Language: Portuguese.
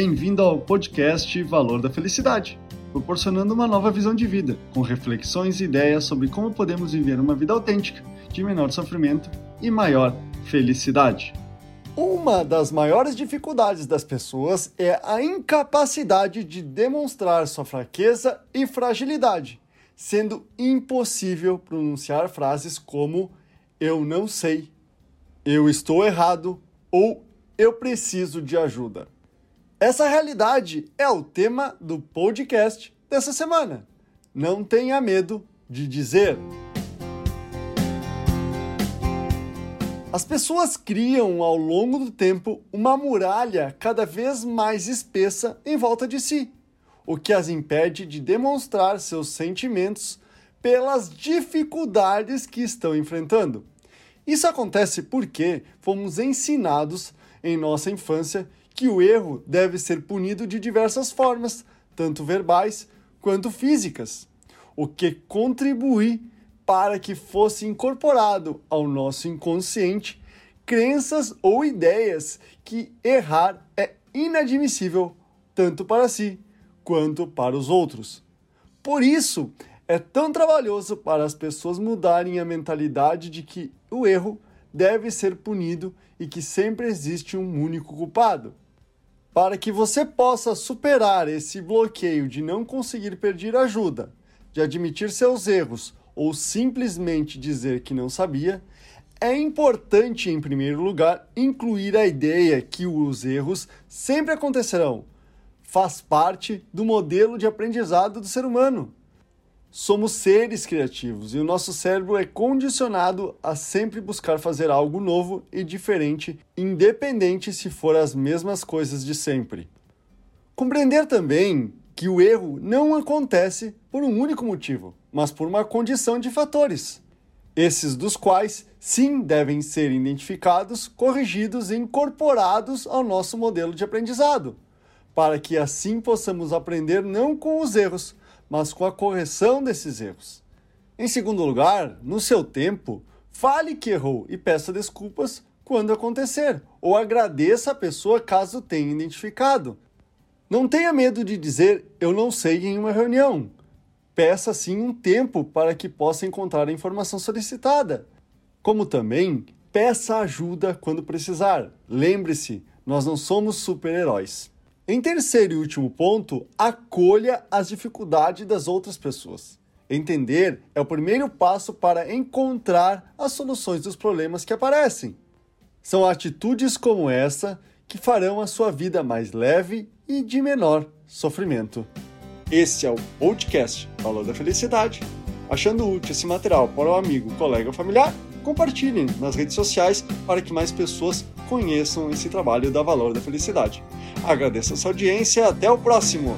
Bem-vindo ao podcast Valor da Felicidade, proporcionando uma nova visão de vida, com reflexões e ideias sobre como podemos viver uma vida autêntica, de menor sofrimento e maior felicidade. Uma das maiores dificuldades das pessoas é a incapacidade de demonstrar sua fraqueza e fragilidade, sendo impossível pronunciar frases como eu não sei, eu estou errado ou eu preciso de ajuda. Essa realidade é o tema do podcast dessa semana. Não tenha medo de dizer. As pessoas criam ao longo do tempo uma muralha cada vez mais espessa em volta de si, o que as impede de demonstrar seus sentimentos pelas dificuldades que estão enfrentando. Isso acontece porque fomos ensinados em nossa infância que o erro deve ser punido de diversas formas, tanto verbais quanto físicas, o que contribui para que fosse incorporado ao nosso inconsciente crenças ou ideias que errar é inadmissível tanto para si quanto para os outros. Por isso, é tão trabalhoso para as pessoas mudarem a mentalidade de que o erro deve ser punido e que sempre existe um único culpado. Para que você possa superar esse bloqueio de não conseguir pedir ajuda, de admitir seus erros ou simplesmente dizer que não sabia, é importante, em primeiro lugar, incluir a ideia que os erros sempre acontecerão. Faz parte do modelo de aprendizado do ser humano. Somos seres criativos e o nosso cérebro é condicionado a sempre buscar fazer algo novo e diferente, independente se for as mesmas coisas de sempre. Compreender também que o erro não acontece por um único motivo, mas por uma condição de fatores. Esses dos quais, sim, devem ser identificados, corrigidos e incorporados ao nosso modelo de aprendizado, para que assim possamos aprender não com os erros, mas com a correção desses erros. Em segundo lugar, no seu tempo, fale que errou e peça desculpas quando acontecer, ou agradeça a pessoa caso tenha identificado. Não tenha medo de dizer eu não sei em uma reunião. Peça sim um tempo para que possa encontrar a informação solicitada. Como também, peça ajuda quando precisar. Lembre-se, nós não somos super-heróis. Em terceiro e último ponto, acolha as dificuldades das outras pessoas. Entender é o primeiro passo para encontrar as soluções dos problemas que aparecem. São atitudes como essa que farão a sua vida mais leve e de menor sofrimento. Esse é o podcast Valor da Felicidade. Achando útil esse material para o amigo, colega ou familiar, compartilhem nas redes sociais para que mais pessoas conheçam esse trabalho da Valor da Felicidade. Agradeço a sua audiência e até o próximo!